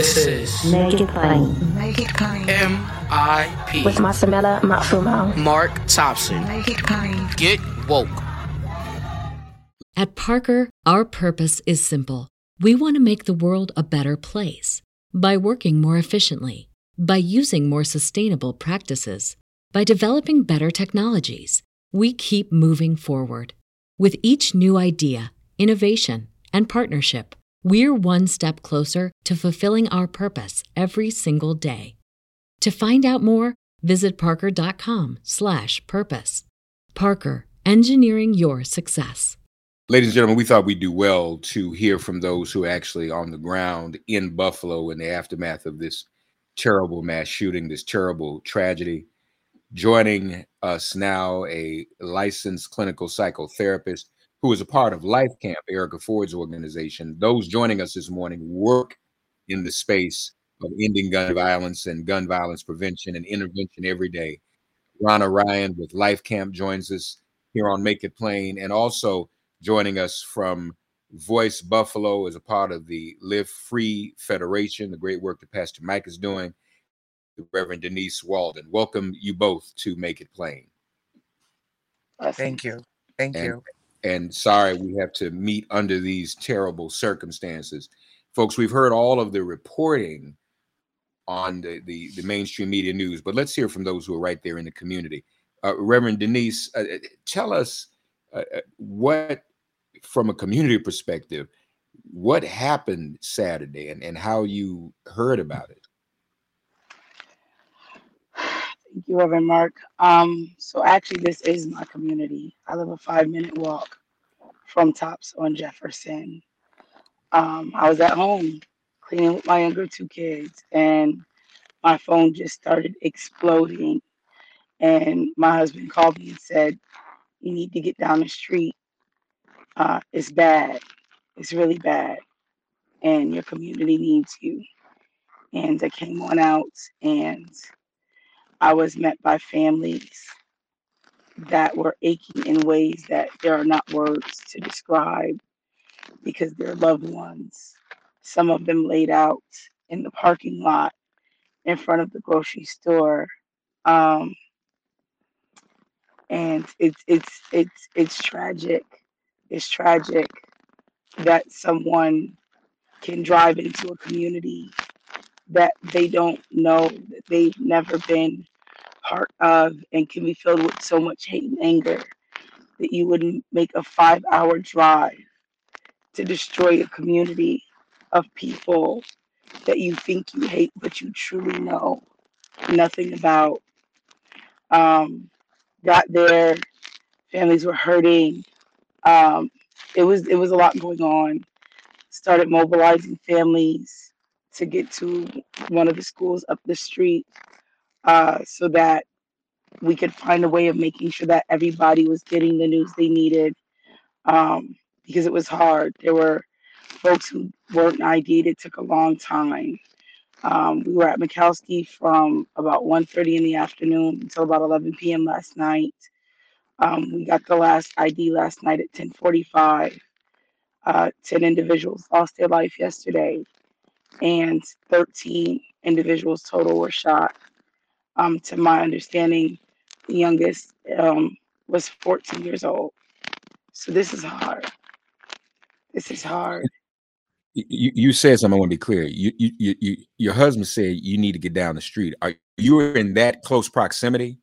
This is Make it plain. Make it plain. M.I.P. With Masamela Matfumo. Mark Thompson. Make it plain. Get woke. At Parker, our purpose is simple. We want to make the world a better place by working more efficiently, by using more sustainable practices, by developing better technologies. We keep moving forward. With each new idea, innovation, and partnership, we're one step closer to fulfilling our purpose every single day. To find out more, visit parker.com/purpose. Parker, engineering your success. Ladies and gentlemen, we thought we'd do well to hear from those who are actually on the ground in Buffalo in the aftermath of this terrible mass shooting, this terrible tragedy. Joining us now, a licensed clinical psychotherapist who is a part of Life Camp, Erica Ford's organization. Those joining us this morning work in the space of ending gun violence and gun violence prevention and intervention every day. Rana Ryan with Life Camp joins us here on Make It Plain, and also joining us from Voice Buffalo as a part of the Live Free Federation, the great work that Pastor Mike is doing, the Reverend Denise Walden. Welcome you both to Make It Plain. Thank you. Thank and, you. And sorry we have to meet under these terrible circumstances. Folks, we've heard all of the reporting on the, the, the mainstream media news, but let's hear from those who are right there in the community. Uh, Reverend Denise, uh, tell us uh, what, from a community perspective, what happened Saturday and, and how you heard about it. Thank you, Reverend Mark. Um, so actually, this is my community. I live a five-minute walk from Tops on Jefferson. Um, I was at home cleaning with my younger two kids, and my phone just started exploding. And my husband called me and said, "You need to get down the street. Uh, it's bad. It's really bad, and your community needs you." And I came on out and I was met by families that were aching in ways that there are not words to describe because their loved ones, some of them laid out in the parking lot in front of the grocery store. Um, and it's it's it's it's tragic. It's tragic that someone can drive into a community that they don't know, that they've never been part of, and can be filled with so much hate and anger that you wouldn't make a five hour drive to destroy a community of people that you think you hate, but you truly know nothing about. Um, got there, families were hurting. Um, it was it was a lot going on. Started mobilizing families to get to one of the schools up the street uh, so that we could find a way of making sure that everybody was getting the news they needed um, because it was hard. There were folks who weren't ID'd. It took a long time. Um, we were at Mikowski from about 1.30 in the afternoon until about 11 p.m. last night. Um, we got the last ID last night at 10:45. Uh, 10 individuals lost their life yesterday, and 13 individuals total were shot. Um, to my understanding, the youngest um, was 14 years old. So this is hard. This is hard. You, you said something. I want to be clear. You, you, you, you, your husband said you need to get down the street. Are you were in that close proximity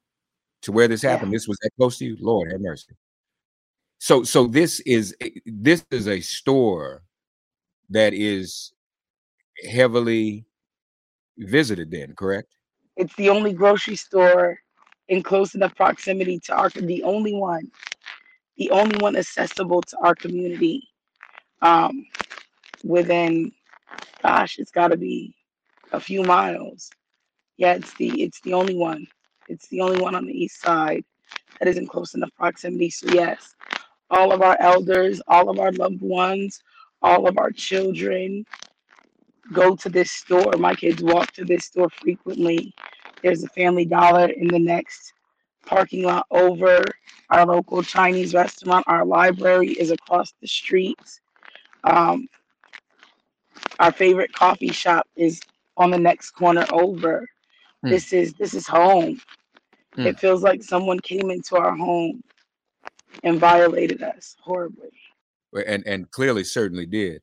to where this happened? Yeah. This was that close to you. Lord have mercy. So, so this is this is a store that is heavily visited. Then, correct? It's the only grocery store in close enough proximity to our the only one, the only one accessible to our community. Um, within, gosh, it's got to be a few miles. Yeah, it's the it's the only one. It's the only one on the east side that is in close enough proximity. So yes, all of our elders, all of our loved ones, all of our children go to this store. My kids walk to this store frequently. There's a Family Dollar in the next parking lot over. Our local Chinese restaurant, our library is across the street. Um, Our favorite coffee shop is on the next corner over. Hmm. This is this is home. Hmm. It feels like someone came into our home and violated us horribly. and and clearly certainly did.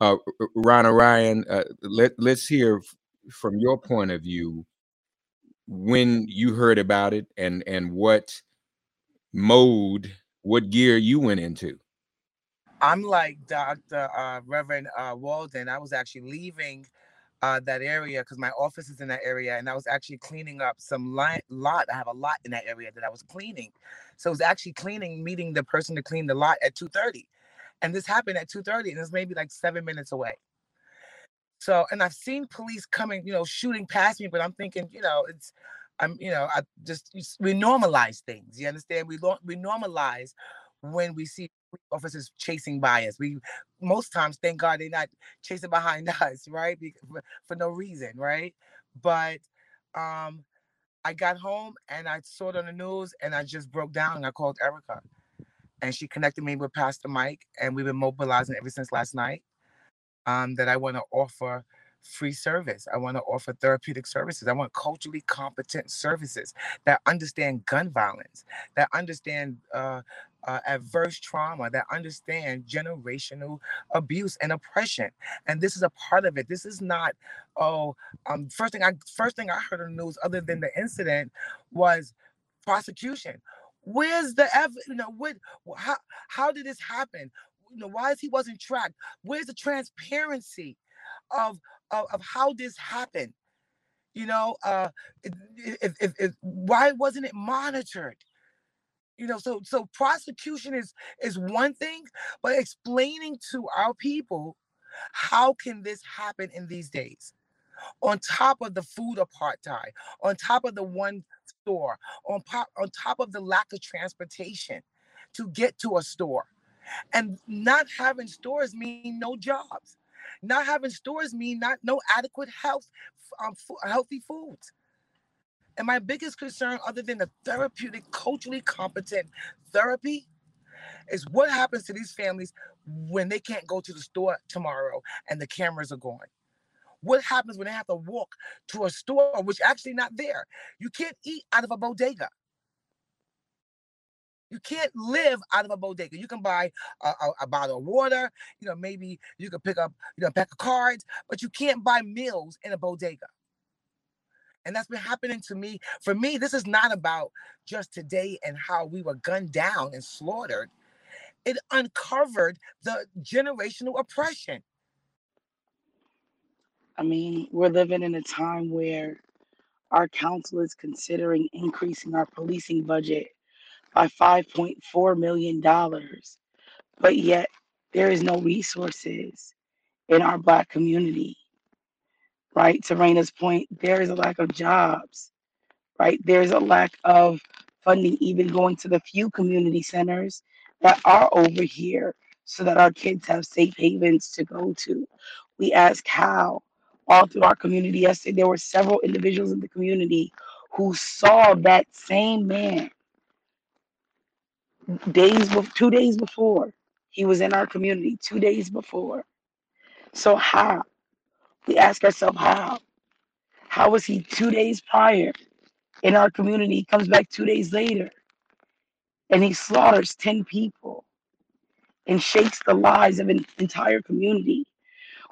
Uh, R- Rana Ryan, uh, let let's hear from your point of view when you heard about it and and what mode, what gear you went into. I'm like Dr. Uh, Reverend uh, Walden. I was actually leaving uh, that area because my office is in that area, and I was actually cleaning up some lot. Lot. I have a lot in that area that I was cleaning, so I was actually cleaning, meeting the person to clean the lot at 2:30, and this happened at 2:30, and it's maybe like seven minutes away. So, and I've seen police coming, you know, shooting past me, but I'm thinking, you know, it's, I'm, you know, I just we normalize things. You understand? We we normalize when we see officers chasing by us. We most times, thank God, they're not chasing behind us, right? For, for no reason, right? But um, I got home and I saw it on the news, and I just broke down. I called Erica, and she connected me with Pastor Mike, and we've been mobilizing ever since last night um, that I want to offer free service. I want to offer therapeutic services. I want culturally competent services that understand gun violence, that understand uh, uh, adverse trauma, that understand generational abuse and oppression. And this is a part of it. This is not, oh, um, first thing I first thing I heard on the news, other than the incident, was prosecution. Where's the evidence? You know, what? How how did this happen? You know, why is he wasn't tracked? Where's the transparency of of, of how this happened? You know, uh, if, if, if why wasn't it monitored? You know, so so prosecution is is one thing, but explaining to our people how can this happen in these days? On top of the food apartheid, on top of the one store, on top on top of the lack of transportation to get to a store. And not having stores mean no jobs. Not having stores mean not no adequate health, um, healthy foods. And my biggest concern, other than the therapeutic, culturally competent therapy, is what happens to these families when they can't go to the store tomorrow and the cameras are gone. What happens when they have to walk to a store which actually not there? You can't eat out of a bodega. You can't live out of a bodega. You can buy a, a, a bottle of water, you know, maybe you can pick up, you know, a pack of cards, but you can't buy meals in a bodega. And that's been happening to me. For me, this is not about just today and how we were gunned down and slaughtered. It uncovered the generational oppression. I mean, we're living in a time where our council is considering increasing our policing budget by $5.4 million, but yet there is no resources in our Black community, right? To Raina's point, there is a lack of jobs, right? There's a lack of funding, even going to the few community centers that are over here so that our kids have safe havens to go to. We ask how. All through our community. Yesterday, there were several individuals in the community who saw that same man days two days before he was in our community two days before. So how? We ask ourselves how. How was he two days prior in our community he comes back two days later and he slaughters 10 people and shakes the lives of an entire community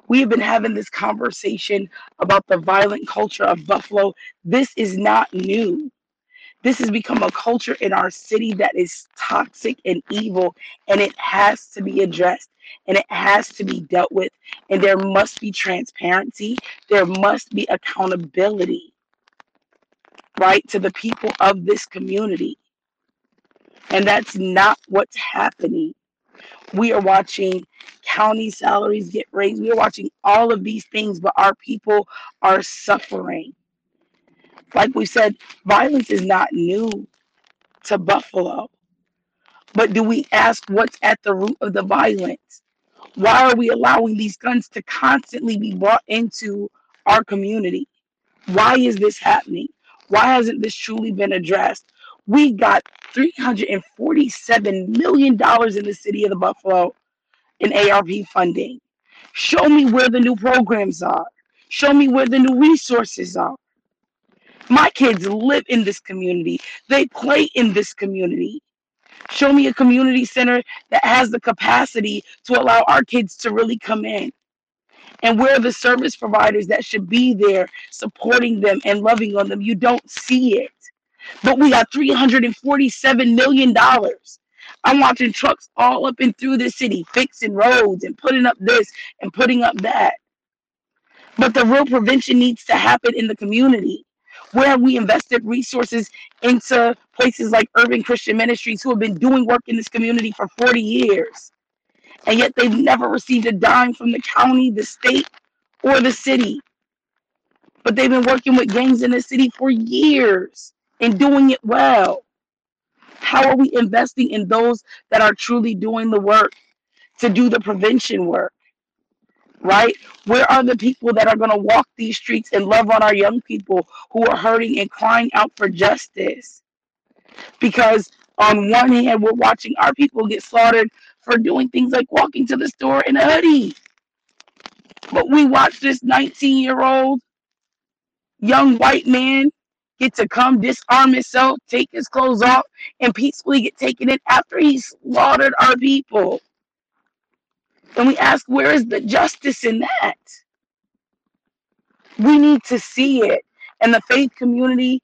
we have been having this conversation about the violent culture of buffalo this is not new this has become a culture in our city that is toxic and evil, and it has to be addressed and it has to be dealt with. And there must be transparency, there must be accountability, right, to the people of this community. And that's not what's happening. We are watching county salaries get raised, we are watching all of these things, but our people are suffering. Like we said, violence is not new to Buffalo. But do we ask what's at the root of the violence? Why are we allowing these guns to constantly be brought into our community? Why is this happening? Why hasn't this truly been addressed? We got $347 million in the city of the Buffalo in ARP funding. Show me where the new programs are. Show me where the new resources are. My kids live in this community. They play in this community. Show me a community center that has the capacity to allow our kids to really come in. And where the service providers that should be there supporting them and loving on them? You don't see it. But we got $347 million. I'm watching trucks all up and through the city, fixing roads and putting up this and putting up that. But the real prevention needs to happen in the community. Where we invested resources into places like Urban Christian Ministries who have been doing work in this community for 40 years? And yet they've never received a dime from the county, the state, or the city. But they've been working with gangs in the city for years and doing it well. How are we investing in those that are truly doing the work to do the prevention work? Right? Where are the people that are going to walk these streets and love on our young people who are hurting and crying out for justice? Because on one hand, we're watching our people get slaughtered for doing things like walking to the store in a hoodie. But we watch this 19 year old young white man get to come disarm himself, take his clothes off, and peacefully get taken in after he slaughtered our people. And we ask, where is the justice in that? We need to see it. And the faith community,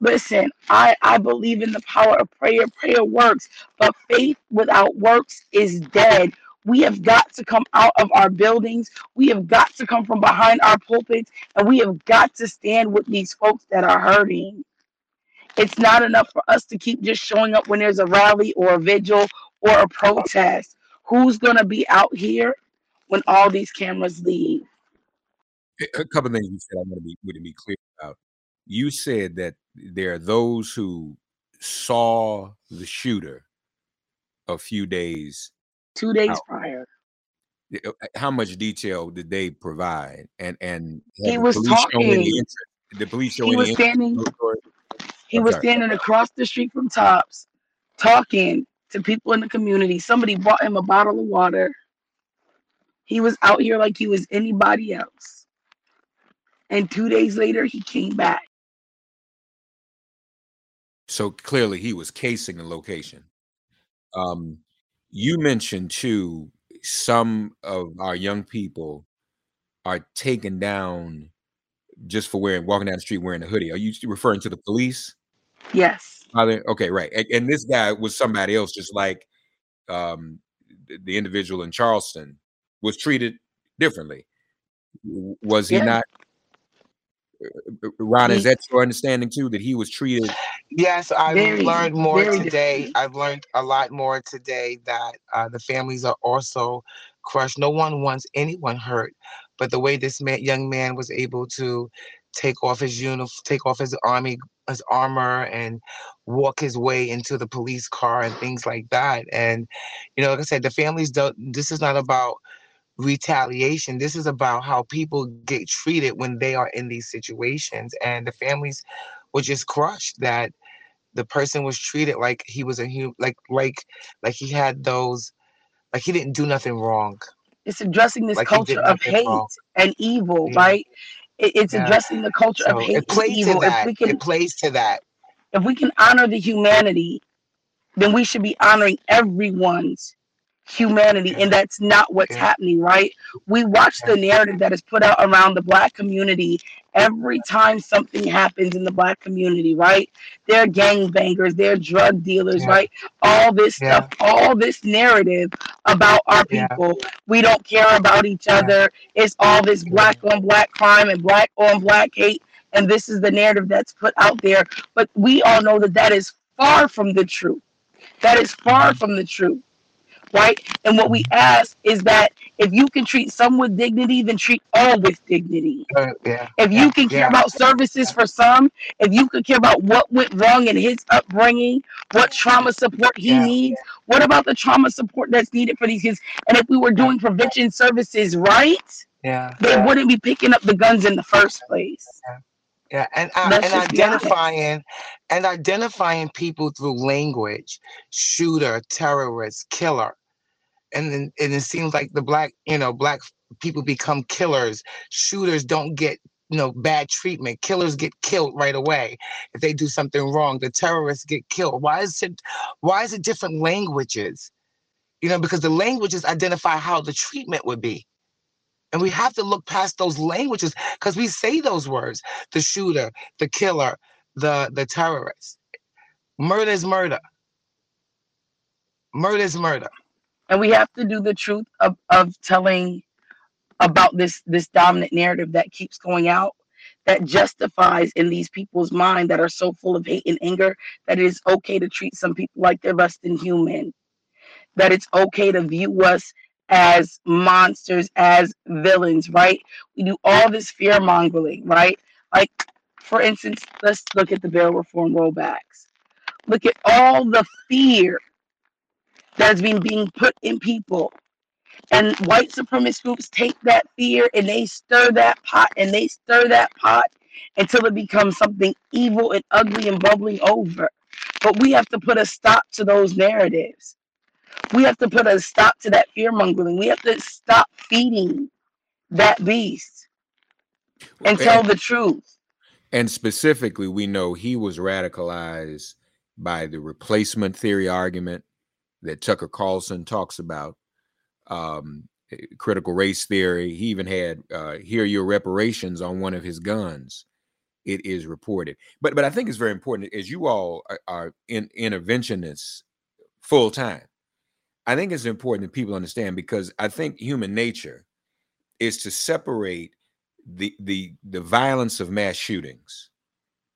listen, I, I believe in the power of prayer. Prayer works, but faith without works is dead. We have got to come out of our buildings. We have got to come from behind our pulpits, and we have got to stand with these folks that are hurting. It's not enough for us to keep just showing up when there's a rally or a vigil or a protest. Who's going to be out here when all these cameras leave? A couple of things you said I want to be, to be clear about. You said that there are those who saw the shooter a few days two days how, prior. Uh, how much detail did they provide? And and he was talking. The police he was standing. He was standing across the street from Tops, talking to people in the community. Somebody bought him a bottle of water. He was out here like he was anybody else. And two days later, he came back. So clearly, he was casing the location. Um, you mentioned too some of our young people are taken down just for wearing walking down the street wearing a hoodie. Are you referring to the police? Yes. Okay, right. And, and this guy was somebody else, just like um, the, the individual in Charleston was treated differently. Was he yeah. not? Ron, is that your understanding too? That he was treated Yes, I've very, learned more today. I've learned a lot more today that uh, the families are also crushed. No one wants anyone hurt, but the way this man, young man was able to take off his uniform, take off his army, his armor, and walk his way into the police car and things like that. And you know, like I said, the families don't. This is not about retaliation. This is about how people get treated when they are in these situations, and the families were just crushed that the person was treated like he was a human, like like like he had those, like he didn't do nothing wrong. It's addressing this like culture of hate wrong. and evil, yeah. right? It, it's yeah. addressing the culture so of hate it plays and evil. To that. If we can, it plays to that. If we can honor the humanity, then we should be honoring everyone's humanity and that's not what's happening right? We watch the narrative that is put out around the black community every time something happens in the black community right? They're gang bangers they're drug dealers yeah. right? All this yeah. stuff all this narrative about our people. Yeah. we don't care about each other. It's all this black on black crime and black on black hate and this is the narrative that's put out there. But we all know that that is far from the truth. That is far mm-hmm. from the truth right? And what we ask is that if you can treat some with dignity, then treat all with dignity. Uh, yeah, if you yeah, can care yeah. about services for some, if you can care about what went wrong in his upbringing, what trauma support he needs, what about the trauma support that's needed for these kids? And if we were doing prevention services right, yeah, they wouldn't be picking up the guns in the first place. Yeah, and uh, and identifying and identifying people through language, shooter, terrorist, killer and then and it seems like the black you know black people become killers. Shooters don't get you know bad treatment. Killers get killed right away if they do something wrong. The terrorists get killed. Why is it why is it different languages? You know, because the languages identify how the treatment would be. And we have to look past those languages because we say those words the shooter, the killer, the, the terrorist. Murder is murder. Murder is murder. And we have to do the truth of, of telling about this this dominant narrative that keeps going out that justifies in these people's mind that are so full of hate and anger that it is okay to treat some people like they're less than human. That it's okay to view us as monsters as villains right? We do all this fear mongering right? Like for instance let's look at the bail reform rollbacks. Look at all the fear that's been being put in people and white supremacist groups take that fear and they stir that pot and they stir that pot until it becomes something evil and ugly and bubbling over. But we have to put a stop to those narratives. We have to put a stop to that fear mongering. We have to stop feeding that beast and tell the truth. and specifically, we know he was radicalized by the replacement theory argument that Tucker Carlson talks about, um, eh, critical race theory. He even had uh, "Here Are Your Reparations" on one of his guns. It is reported, but but I think it's very important as you all are, are in, interventionists full time. I think it's important that people understand because I think human nature is to separate the the the violence of mass shootings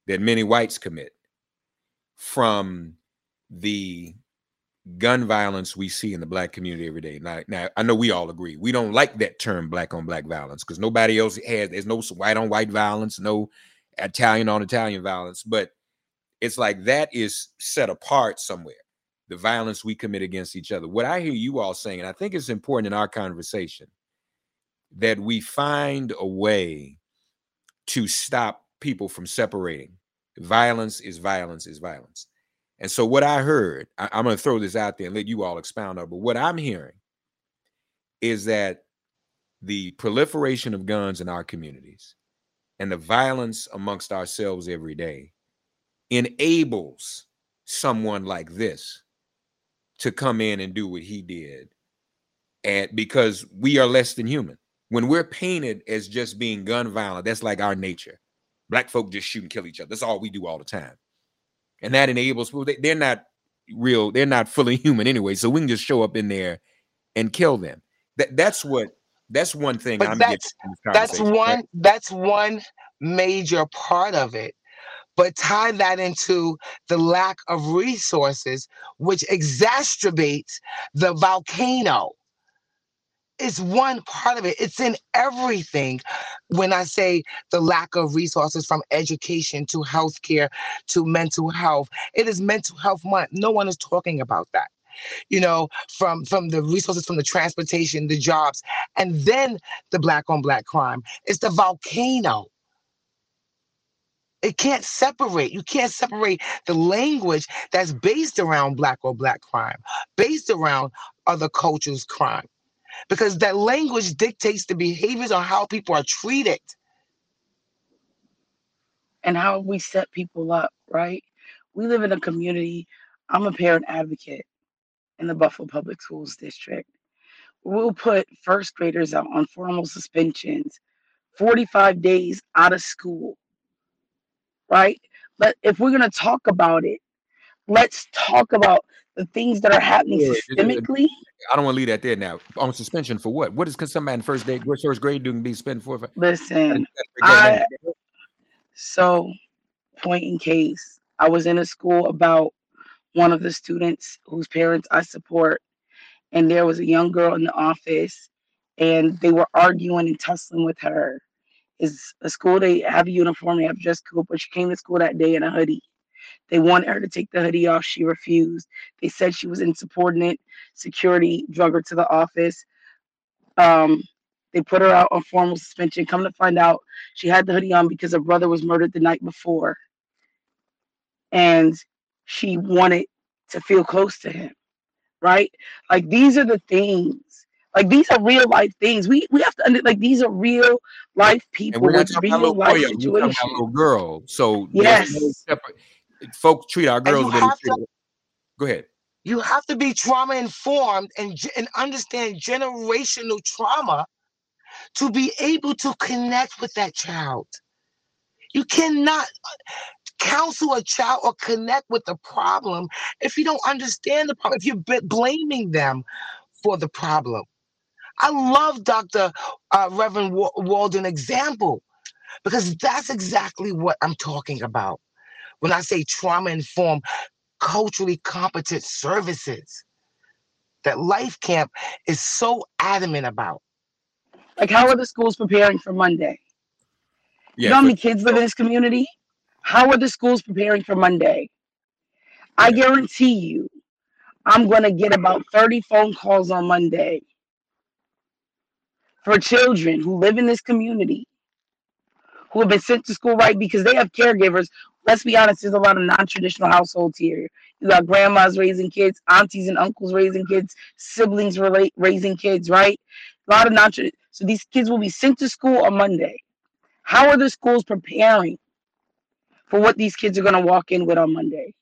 that many whites commit from the gun violence we see in the black community every day. Now, now I know we all agree we don't like that term black on black violence because nobody else has. There's no white on white violence, no Italian on Italian violence, but it's like that is set apart somewhere. The violence we commit against each other. What I hear you all saying, and I think it's important in our conversation, that we find a way to stop people from separating. Violence is violence is violence. And so, what I heard, I, am going to throw this out there and let you all expound on. But what I'm hearing is that the proliferation of guns in our communities and the violence amongst ourselves every day enables someone like this to come in and do what he did. And because we are less than human. When we're painted as just being gun violent, that's like our nature. Black folk just shoot and kill each other. That's all we do all the time. And that enables well, they, they're not real, they're not fully human anyway. So we can just show up in there and kill them. That that's what that's one thing But I'm that's getting that's one that's one major part of it. But tie that into the lack of resources, which exacerbates the volcano. It's one part of it. It's in everything. When I say the lack of resources from education to healthcare to mental health, it is mental health month. No one is talking about that. You know, from from the resources from the transportation, the jobs, and then the black on black crime. It's the volcano. It can't separate. You can't separate the language that's based around black or black crime, based around other cultures' crime because that language dictates the behaviors on how people are treated. and how we set people up, right? We live in a community. I'm a parent advocate in the Buffalo Public Schools District. We'll put first graders out on formal suspensions, 45 days out of school, right? But if we're going to talk about it, let's talk about the things that are happening Yeah, systemically. I don't want to leave that there now. On suspension for what? What is can somebody in first grade, first grade doing be spent for? Listen, I- So, point in case, I was in a school about one of the students whose parents I support, and there was a young girl in the office, and they were arguing and tussling with her. Is a school they have a uniform, they have dress code, but she came to school that day in a hoodie. They wanted her to take the hoodie off. She refused. They said she was insubordinate. Security drug her to the office. Um, they put her out on formal suspension. Come to find out, she had the hoodie on because her brother was murdered the night before. And she wanted to feel close to him, right? Like these are the things. Like these are real life things. We we have to under like these are real life And people we're not talking about real little boy, we're talking about situations. little girl. So no Yes. separate. Folks treat our girls you the way they have to. Go ahead. you have to be trauma informed and and understand generational trauma to be able to connect with that child. You cannot counsel a child or connect with the problem if you don't understand the problem, if you're blaming them for the problem. I love Dr. Uh, Reverend Wa- Walden example because that's exactly what I'm talking about when I say trauma informed, culturally competent services that Life Camp is so adamant about. Like how are the schools preparing for Monday? You know how many kids live in this community? How are the schools preparing for Monday? I guarantee you, I'm gonna get about 30 phone calls on Monday for children who live in this community who have been sent to school right because they have caregivers. Let's be honest, there's a lot of non-traditional households here. You got grandmas raising kids, aunties and uncles raising kids, siblings relate raising kids, right? A lot of non traditional. so these kids will be sent to school on Monday. How are the schools preparing for what these kids are gonna walk in with on Monday?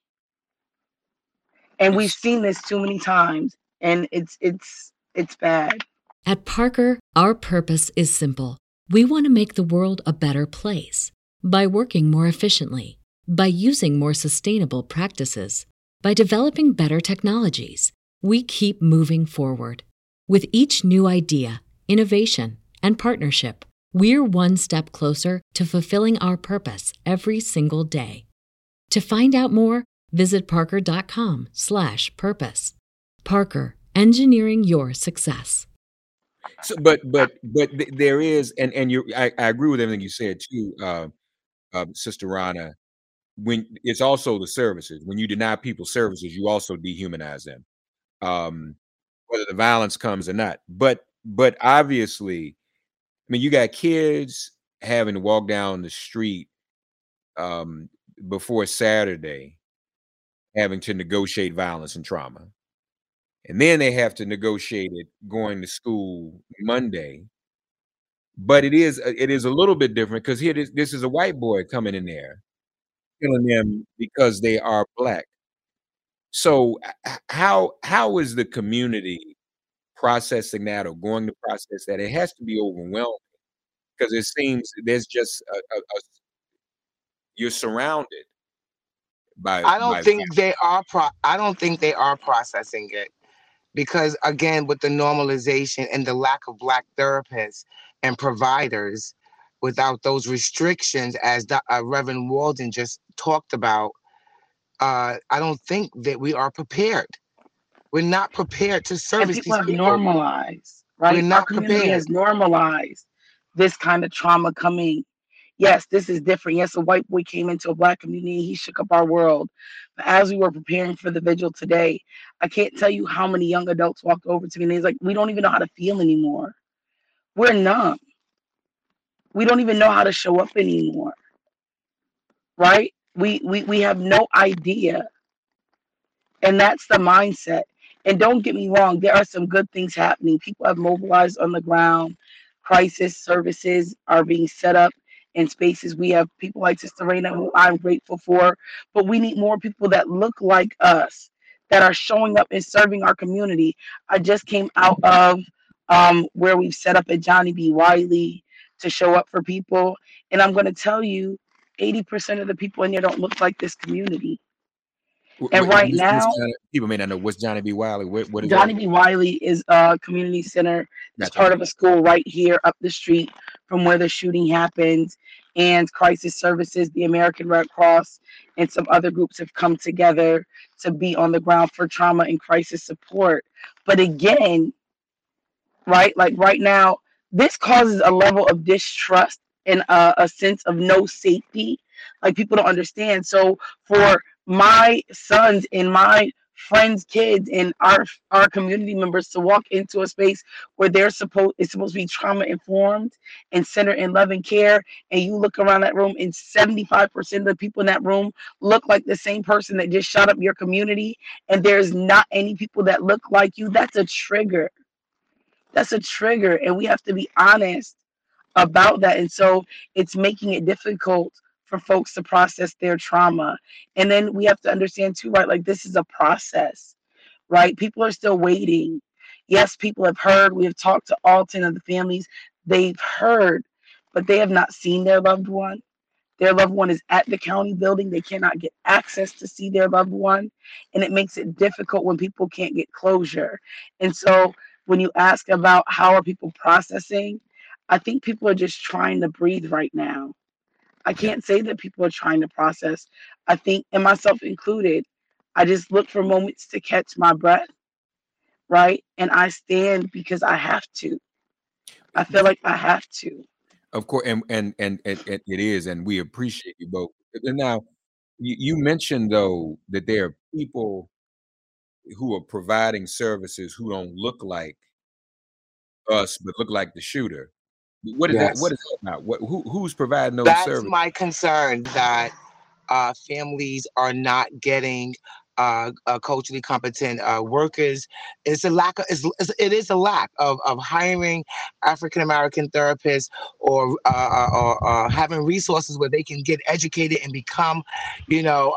And we've seen this too many times, and it's it's it's bad. At Parker, our purpose is simple. We want to make the world a better place by working more efficiently, by using more sustainable practices, by developing better technologies. We keep moving forward. With each new idea, innovation, and partnership, we're one step closer to fulfilling our purpose every single day. To find out more, visit parker.com/purpose. Parker, engineering your success. so, but but but there is, and and you, I, I agree with everything you said too, uh, uh, Sister Rana. When it's also the services. When you deny people services, you also dehumanize them. Um, whether the violence comes or not. But but obviously, I mean, you got kids having to walk down the street um, before Saturday, having to negotiate violence and trauma, and then they have to negotiate it going to school Monday. But it is it is a little bit different because here this, this is a white boy coming in there killing them because they are black. So how how is the community processing that or going to process that? It has to be overwhelming because it seems there's just a, a, a you're surrounded by I don't think they are pro I don't think they are processing it because again with the normalization and the lack of black therapists and providers without those restrictions as Do- uh, Reverend Walden just talked about uh, I don't think that we are prepared. We're not prepared to and service people these people. normalized, We're right? Our community prepared. has normalized this kind of trauma coming. Yes, this is different. Yes, a white boy came into a black community, he shook up our world. But as we were preparing for the vigil today, I can't tell you how many young adults walked over to me and he's like, We don't even know how to feel anymore. We're numb. We don't even know how to show up anymore, right? We we we have no idea. And that's the mindset. And don't get me wrong, there are some good things happening. People have mobilized on the ground. Crisis services are being set up in spaces. We have people like Sister Raina, who I'm grateful for, but we need more people that look like us, that are showing up and serving our community. I just came out of um, where we've set up at Johnnie B. Wiley to show up for people. And I'm going to tell you, 80% of the people in there don't look like this community. And right what's now, Johnnie- people may not know what's Johnnie B. Wiley. What, what is Johnnie that? B. Wiley is a community center. It's Gotcha. part of a school right here up the street from where the shooting happened. And Crisis Services, the American Red Cross, and some other groups have come together to be on the ground for trauma and crisis support. But again, right, like right now, this causes a level of distrust and a, a sense of no safety. Like people don't understand. So for my sons and my friends, kids, and our our community members to walk into a space where they're supposed it's supposed to be trauma informed and center in love and care, and you look around that room and 75% of the people in that room look like the same person that just shot up your community, and there's not any people that look like you, that's a trigger. That's a trigger and we have to be honest about that and so it's making it difficult for folks to process their trauma. And then we have to understand too right like this is a process right? People are still waiting. Yes people have heard. We have talked to all 10 of the families. They've heard but they have not seen their loved one. Their loved one is at the county building. They cannot get access to see their loved one and it makes it difficult when people can't get closure. And so when you ask about how are people processing i think people are just trying to breathe right now. I can't say that people are trying to process. I think and myself included i just look for moments to catch my breath right? And i stand because i have to. I feel like i have to. Of course, and and and it, it, it is, and we appreciate you both. And now, you, you mentioned though that there are people who are providing services who don't look like us, but look like the shooter. What is that? What is that about? What who who's providing those That's services? That's my concern that uh, families are not getting uh, uh, culturally competent uh, workers. It's a lack of, it's, it's- a lack of, of hiring African American therapists or, uh, uh, or uh, having resources where they can get educated and become, you know,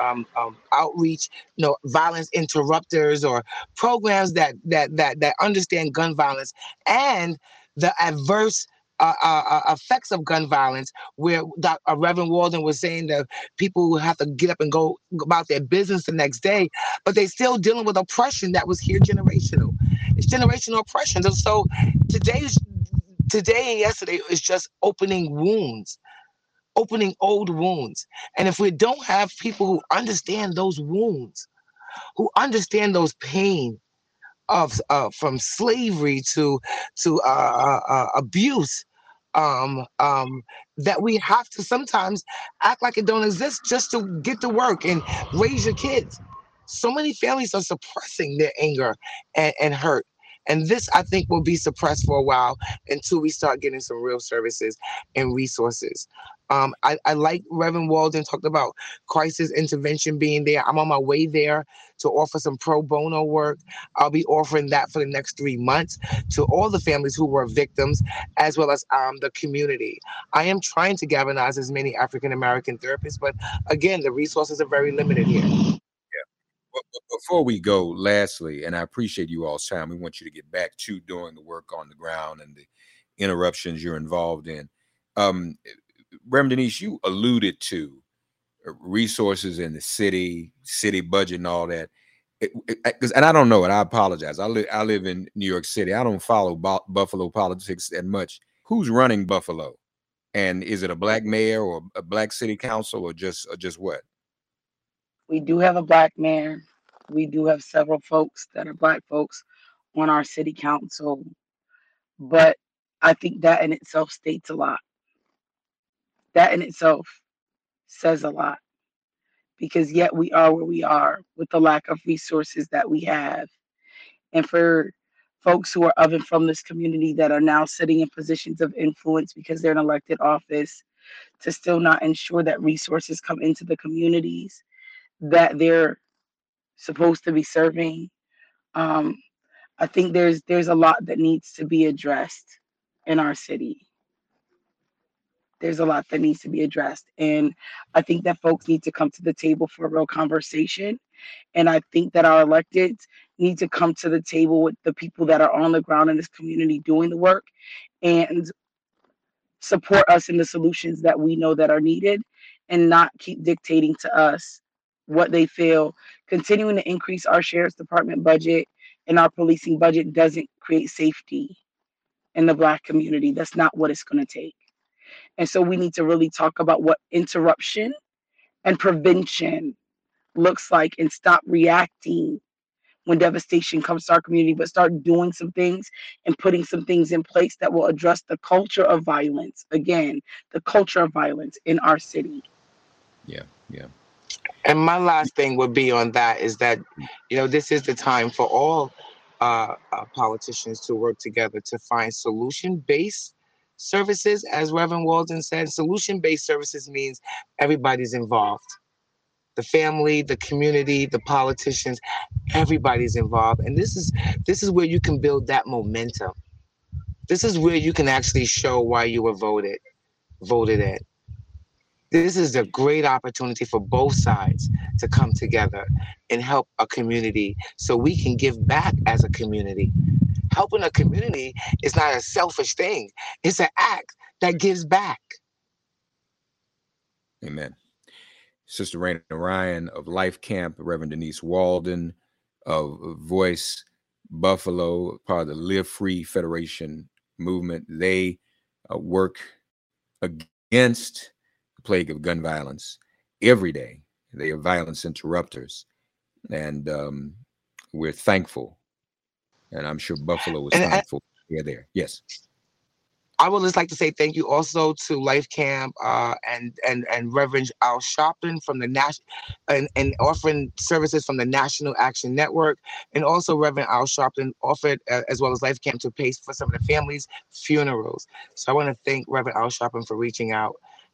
um, um, outreach, you know, violence interrupters or programs that that that that understand gun violence and the adverse uh, uh, effects of gun violence, where Doc, uh, Reverend Walden was saying that people have to get up and go about their business the next day, but they're still dealing with oppression that was here generational. It's generational oppression. And so today's today and yesterday is just opening wounds, opening old wounds. And if we don't have people who understand those wounds, who understand those pain of uh, from slavery to to uh, uh, uh, abuse, um, um, that we have to sometimes act like it don't exist just to get to work and raise your kids. So many families are suppressing their anger and, and hurt. And this, I think, will be suppressed for a while until we start getting some real services and resources. Um, I, I like Reverend Walden talked about crisis intervention being there. I'm on my way there to offer some pro bono work. I'll be offering that for the next three months to all the families who were victims, as well as um, the community. I am trying to galvanize as many African American therapists, but again, the resources are very limited here. Before we go, lastly, and I appreciate you all's time. We want you to get back to doing the work on the ground and the interruptions you're involved in. Um, Reverend Denise, you alluded to uh, resources in the city, city budget, and all that. It- it- 'cause- and I don't know it. I apologize. I live I live in New York City. I don't follow Bu- Buffalo politics that much. Who's running Buffalo? And is it a black mayor or a black city council or just or just what? we do have a black mayor. We do have several folks that are black folks on our city council. But I think that in itself states a lot. That in itself says a lot. Because yet we are where we are with the lack of resources that we have. And for folks who are of and from this community that are now sitting in positions of influence because they're in elected office to still not ensure that resources come into the communities that they're supposed to be serving. Um, I think there's there's a lot that needs to be addressed in our city. There's a lot that needs to be addressed, and I think that folks need to come to the table for a real conversation. And I think that our electeds need to come to the table with the people that are on the ground in this community doing the work, and support us in the solutions that we know that are needed, and not keep dictating to us what they feel continuing to increase our sheriff's department budget and our policing budget doesn't create safety in the black community. That's not what it's going to take. And so we need to really talk about what interruption and prevention looks like and stop reacting when devastation comes to our community but start doing some things and putting some things in place that will address the culture of violence. Again the culture of violence in our city. Yeah, yeah. And my last thing would be on that is that, you know, this is the time for all uh, uh, politicians to work together to find solution-based services. As Reverend Walden said, solution-based services means everybody's involved. the family, the community, the politicians, everybody's involved. And this is this is where you can build that momentum. This is where you can actually show why you were voted voted in. This is a great opportunity for both sides to come together and help a community so we can give back as a community. Helping a community is not a selfish thing, it's an act that gives back. Amen. Sister Raina Ryan of Life Camp, Reverend Denise Walden of Voice Buffalo, part of the Live Free Federation movement. They uh, work against plague of gun violence every day. They are violence interrupters. And um, we're thankful. And I'm sure Buffalo was And thankful. Yeah, there. Yes. I would just like to say thank you also to Life Camp uh, and and and Reverend Al Sharpton from the national and, and offering services from the National Action Network, and also Reverend Al Sharpton offered uh, as well as Life Camp to pay for some of the families' funerals. So I want to thank Reverend Al Sharpton for reaching out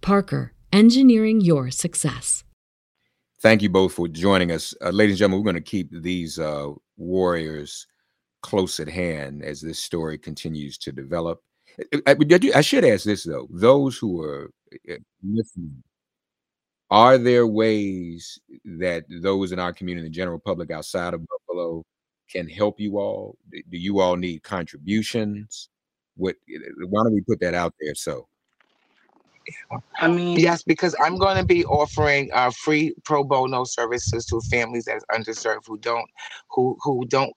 Parker, engineering your success. Thank you both for joining us. Uh, ladies and gentlemen, we're going to keep these uh, warriors close at hand as this story continues to develop. I, I- I should ask this, though. Those who are uh, listening, are there ways that those in our community, the general public outside of Buffalo, can help you all? Do you all need contributions? What? Why don't we put that out there? So, I mean, Yes, because I'm going to be offering uh, free pro bono services to families that is underserved who don't who who don't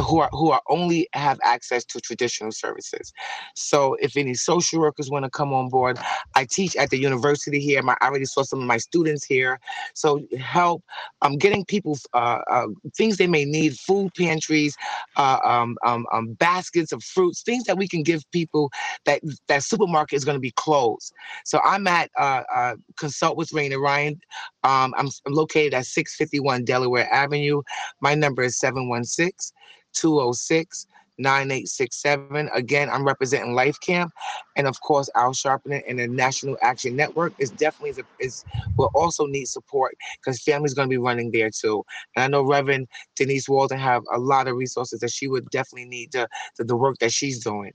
who are who are only have access to traditional services. So if any social workers want to come on board, I teach at the university here. My I already saw some of my students here. So help um getting people uh, uh things they may need, food pantries, uh, um, um, um baskets of fruits, things that we can give people that that supermarket is going to be closed. So I'm at uh, uh, Consult with Raina Ryan. Um, I'm, located at 651 Delaware Avenue. My number is 716 206 9867. Again, I'm representing Life Camp. And of course, Al Sharpton and the National Action Network is definitely is, is will also need support because family's going to be running there too. And I know Reverend Denise Walden have a lot of resources that she would definitely need to, to the work that she's doing.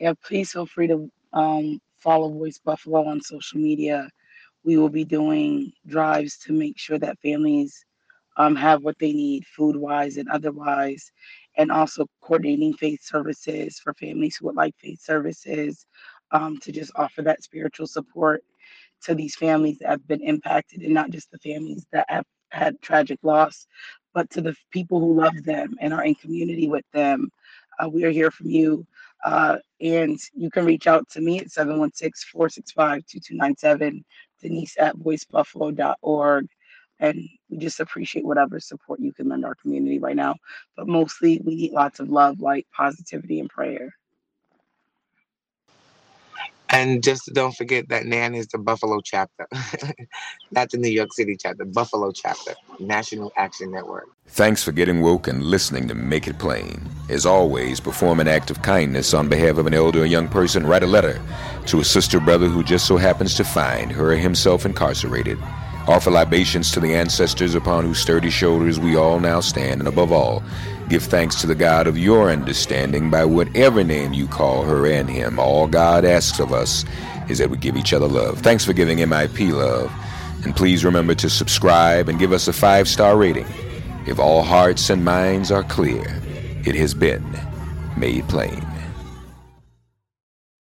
yeah, please feel free to um, follow Voice Buffalo on social media. We will be doing drives to make sure that families um, have what they need food wise and otherwise, and also coordinating faith services for families who would like faith services um, to just offer that spiritual support to these families that have been impacted, and not just the families that have had tragic loss, but to the people who love them and are in community with them. Uh, we are here from you. Uh, and you can reach out to me at 716-465-2297, Denise at voicebuffalo.org. And we just appreciate whatever support you can lend our community right now. But mostly we need lots of love, light, positivity, and prayer. And just don't forget that NAN is the Buffalo chapter, not the New York City chapter, Buffalo chapter, National Action Network. Thanks for getting woke and listening to Make It Plain. As always, perform an act of kindness on behalf of an elder or young person. Write a letter to a sister or brother who just so happens to find her or himself incarcerated. Offer libations to the ancestors upon whose sturdy shoulders we all now stand. And above all, give thanks to the God of your understanding by whatever name you call her and him. All God asks of us is that we give each other love. Thanks for giving MIP love. And please remember to subscribe and give us a five star rating. If all hearts and minds are clear, it has been made plain.